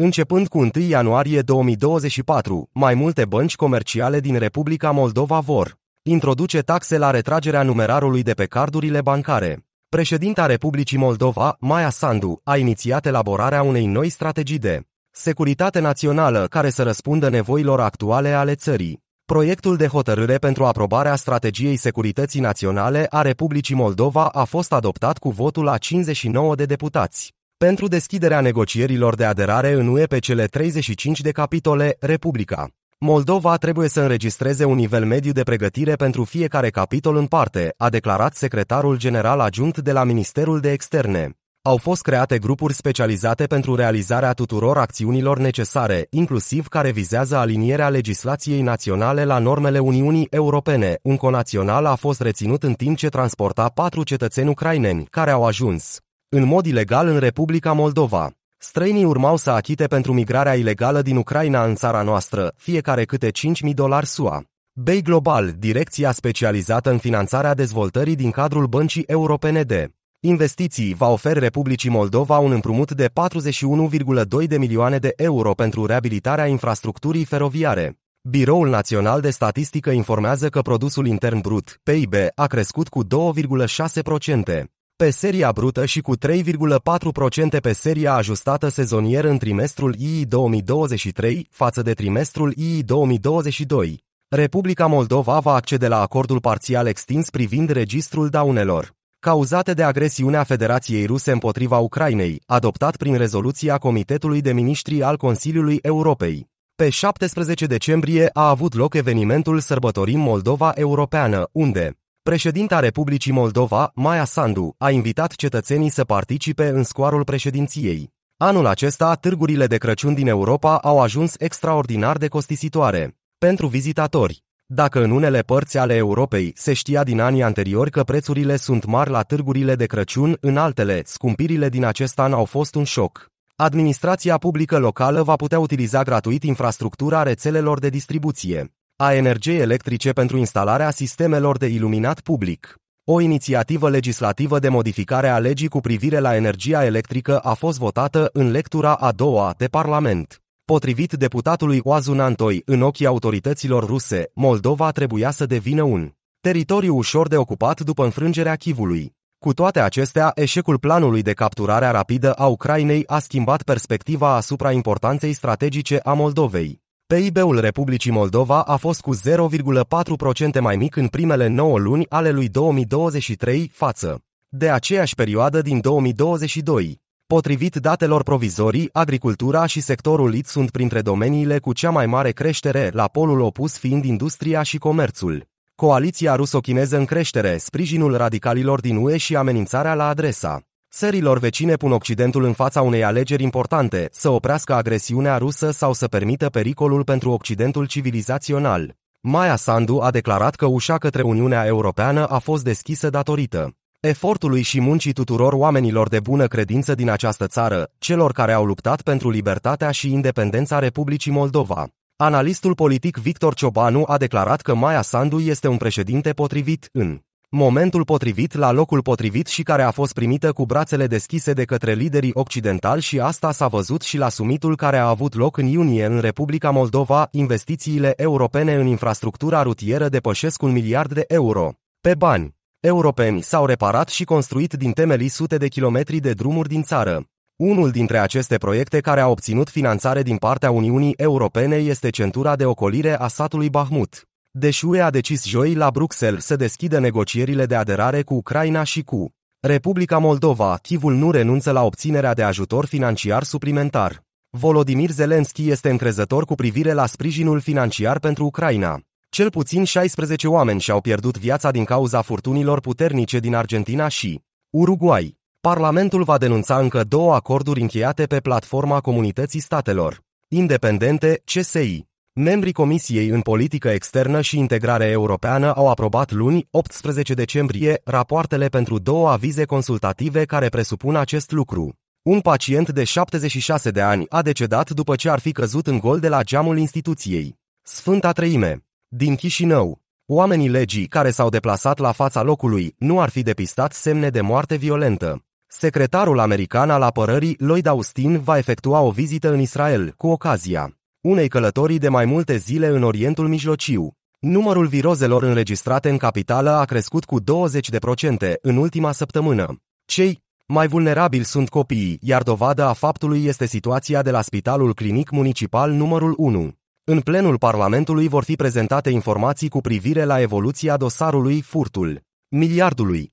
Începând cu 1 ianuarie 2024, mai multe bănci comerciale din Republica Moldova vor introduce taxe la retragerea numerarului de pe cardurile bancare. Președinta Republicii Moldova, Maia Sandu, a inițiat elaborarea unei noi strategii de securitate națională care să răspundă nevoilor actuale ale țării. Proiectul de hotărâre pentru aprobarea strategiei securității naționale a Republicii Moldova a fost adoptat cu votul a 59 de deputați. Pentru deschiderea negocierilor de aderare în UE pe cele 35 de capitole, Republica Moldova trebuie să înregistreze un nivel mediu de pregătire pentru fiecare capitol în parte, a declarat secretarul general adjunct de la Ministerul de Externe. Au fost create grupuri specializate pentru realizarea tuturor acțiunilor necesare, inclusiv care vizează alinierea legislației naționale la normele Uniunii Europene. Un conațional a fost reținut în timp ce transporta patru cetățeni ucraineni, care au ajuns în mod ilegal în Republica Moldova. Străinii urmau să achite pentru migrarea ilegală din Ucraina în țara noastră, fiecare câte 5.000 dolari SUA. Bay Global, direcția specializată în finanțarea dezvoltării din cadrul Băncii Europene de Investiții va oferi Republicii Moldova un împrumut de 41,2 de milioane de euro pentru reabilitarea infrastructurii feroviare. Biroul Național de Statistică informează că produsul intern brut, PIB, a crescut cu 2,6% pe seria brută și cu 3,4% pe seria ajustată sezonier în trimestrul II 2023 față de trimestrul II 2022. Republica Moldova va accede la acordul parțial extins privind registrul daunelor cauzate de agresiunea Federației Ruse împotriva Ucrainei, adoptat prin rezoluția Comitetului de Ministri al Consiliului Europei. Pe 17 decembrie a avut loc evenimentul Sărbătorim Moldova Europeană, unde Președinta Republicii Moldova, Maia Sandu, a invitat cetățenii să participe în scoarul președinției. Anul acesta, târgurile de Crăciun din Europa au ajuns extraordinar de costisitoare. Pentru vizitatori, dacă în unele părți ale Europei se știa din anii anteriori că prețurile sunt mari la târgurile de Crăciun, în altele, scumpirile din acest an au fost un șoc. Administrația publică locală va putea utiliza gratuit infrastructura rețelelor de distribuție a energiei electrice pentru instalarea sistemelor de iluminat public. O inițiativă legislativă de modificare a legii cu privire la energia electrică a fost votată în lectura a doua de Parlament. Potrivit deputatului Oazun Antoi, în ochii autorităților ruse, Moldova trebuia să devină un teritoriu ușor de ocupat după înfrângerea Chivului. Cu toate acestea, eșecul planului de capturare rapidă a Ucrainei a schimbat perspectiva asupra importanței strategice a Moldovei. PIB-ul Republicii Moldova a fost cu 0,4% mai mic în primele 9 luni ale lui 2023 față de aceeași perioadă din 2022. Potrivit datelor provizorii, agricultura și sectorul IT sunt printre domeniile cu cea mai mare creștere, la polul opus fiind industria și comerțul. Coaliția ruso-chineză în creștere, sprijinul radicalilor din UE și amenințarea la adresa Țărilor vecine pun Occidentul în fața unei alegeri importante, să oprească agresiunea rusă sau să permită pericolul pentru Occidentul civilizațional. Maia Sandu a declarat că ușa către Uniunea Europeană a fost deschisă datorită efortului și muncii tuturor oamenilor de bună credință din această țară, celor care au luptat pentru libertatea și independența Republicii Moldova. Analistul politic Victor Ciobanu a declarat că Maia Sandu este un președinte potrivit în momentul potrivit la locul potrivit și care a fost primită cu brațele deschise de către liderii occidentali și asta s-a văzut și la sumitul care a avut loc în iunie în Republica Moldova, investițiile europene în infrastructura rutieră depășesc un miliard de euro. Pe bani europeni s-au reparat și construit din temelii sute de kilometri de drumuri din țară. Unul dintre aceste proiecte care a obținut finanțare din partea Uniunii Europene este centura de ocolire a satului Bahmut. Deși UE a decis joi la Bruxelles să deschidă negocierile de aderare cu Ucraina și cu Republica Moldova, Chivul nu renunță la obținerea de ajutor financiar suplimentar. Volodimir Zelensky este încrezător cu privire la sprijinul financiar pentru Ucraina. Cel puțin 16 oameni și-au pierdut viața din cauza furtunilor puternice din Argentina și Uruguay. Parlamentul va denunța încă două acorduri încheiate pe platforma Comunității Statelor Independente, CSI. Membrii Comisiei în Politică Externă și Integrare Europeană au aprobat luni, 18 decembrie, rapoartele pentru două avize consultative care presupun acest lucru. Un pacient de 76 de ani a decedat după ce ar fi căzut în gol de la geamul instituției. Sfânta Treime. Din Chișinău. Oamenii legii care s-au deplasat la fața locului nu ar fi depistat semne de moarte violentă. Secretarul american al apărării Lloyd Austin va efectua o vizită în Israel cu ocazia unei călătorii de mai multe zile în Orientul Mijlociu. Numărul virozelor înregistrate în capitală a crescut cu 20% în ultima săptămână. Cei mai vulnerabili sunt copiii, iar dovadă a faptului este situația de la Spitalul Clinic Municipal numărul 1. În plenul Parlamentului vor fi prezentate informații cu privire la evoluția dosarului furtul miliardului.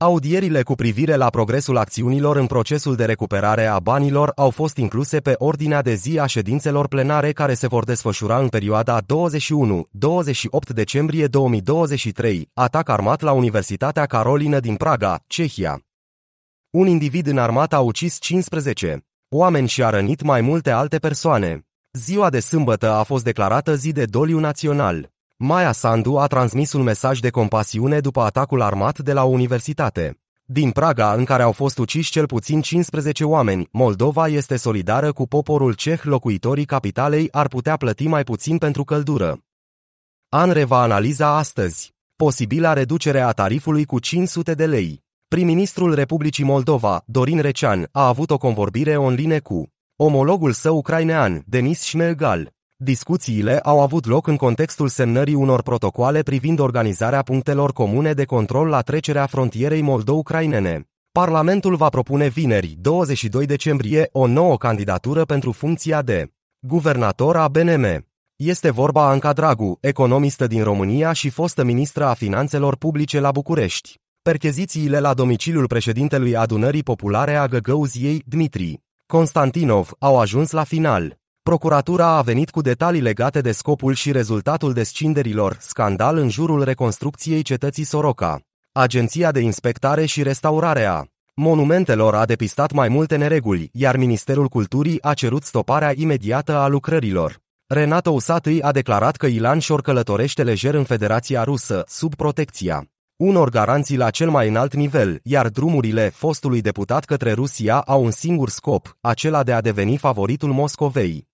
Audierile cu privire la progresul acțiunilor în procesul de recuperare a banilor au fost incluse pe ordinea de zi a ședințelor plenare care se vor desfășura în perioada 21-28 decembrie 2023, atac armat la Universitatea Carolină din Praga, Cehia. Un individ în armată a ucis 15 oameni și a rănit mai multe alte persoane. Ziua de sâmbătă a fost declarată zi de doliu național. Maia Sandu a transmis un mesaj de compasiune după atacul armat de la o universitate. Din Praga, în care au fost uciși cel puțin 15 oameni, Moldova este solidară cu poporul ceh, locuitorii capitalei ar putea plăti mai puțin pentru căldură. ANRE va analiza astăzi posibila reducere a tarifului cu 500 de lei. Prim-ministrul Republicii Moldova, Dorin Recean, a avut o convorbire online cu omologul său ucrainean, Denis Șmelgal. Discuțiile au avut loc în contextul semnării unor protocoale privind organizarea punctelor comune de control la trecerea frontierei moldo-ucrainene. Parlamentul va propune vineri, 22 decembrie, o nouă candidatură pentru funcția de guvernator a BNM. Este vorba Anca Dragu, economistă din România și fostă ministră a finanțelor publice la București. Perchezițiile la domiciliul președintelui adunării populare a Găgăuziei, Dmitri Constantinov, au ajuns la final. Procuratura a venit cu detalii legate de scopul și rezultatul descinderilor, scandal în jurul reconstrucției cetății Soroca. Agenția de Inspectare și Restaurare a monumentelor a depistat mai multe nereguli, iar Ministerul Culturii a cerut stoparea imediată a lucrărilor. Renato Usatâi a declarat că Ilan Șor călătorește lejer în Federația Rusă, sub protecția unor garanții la cel mai înalt nivel, iar drumurile fostului deputat către Rusia au un singur scop, acela de a deveni favoritul Moscovei.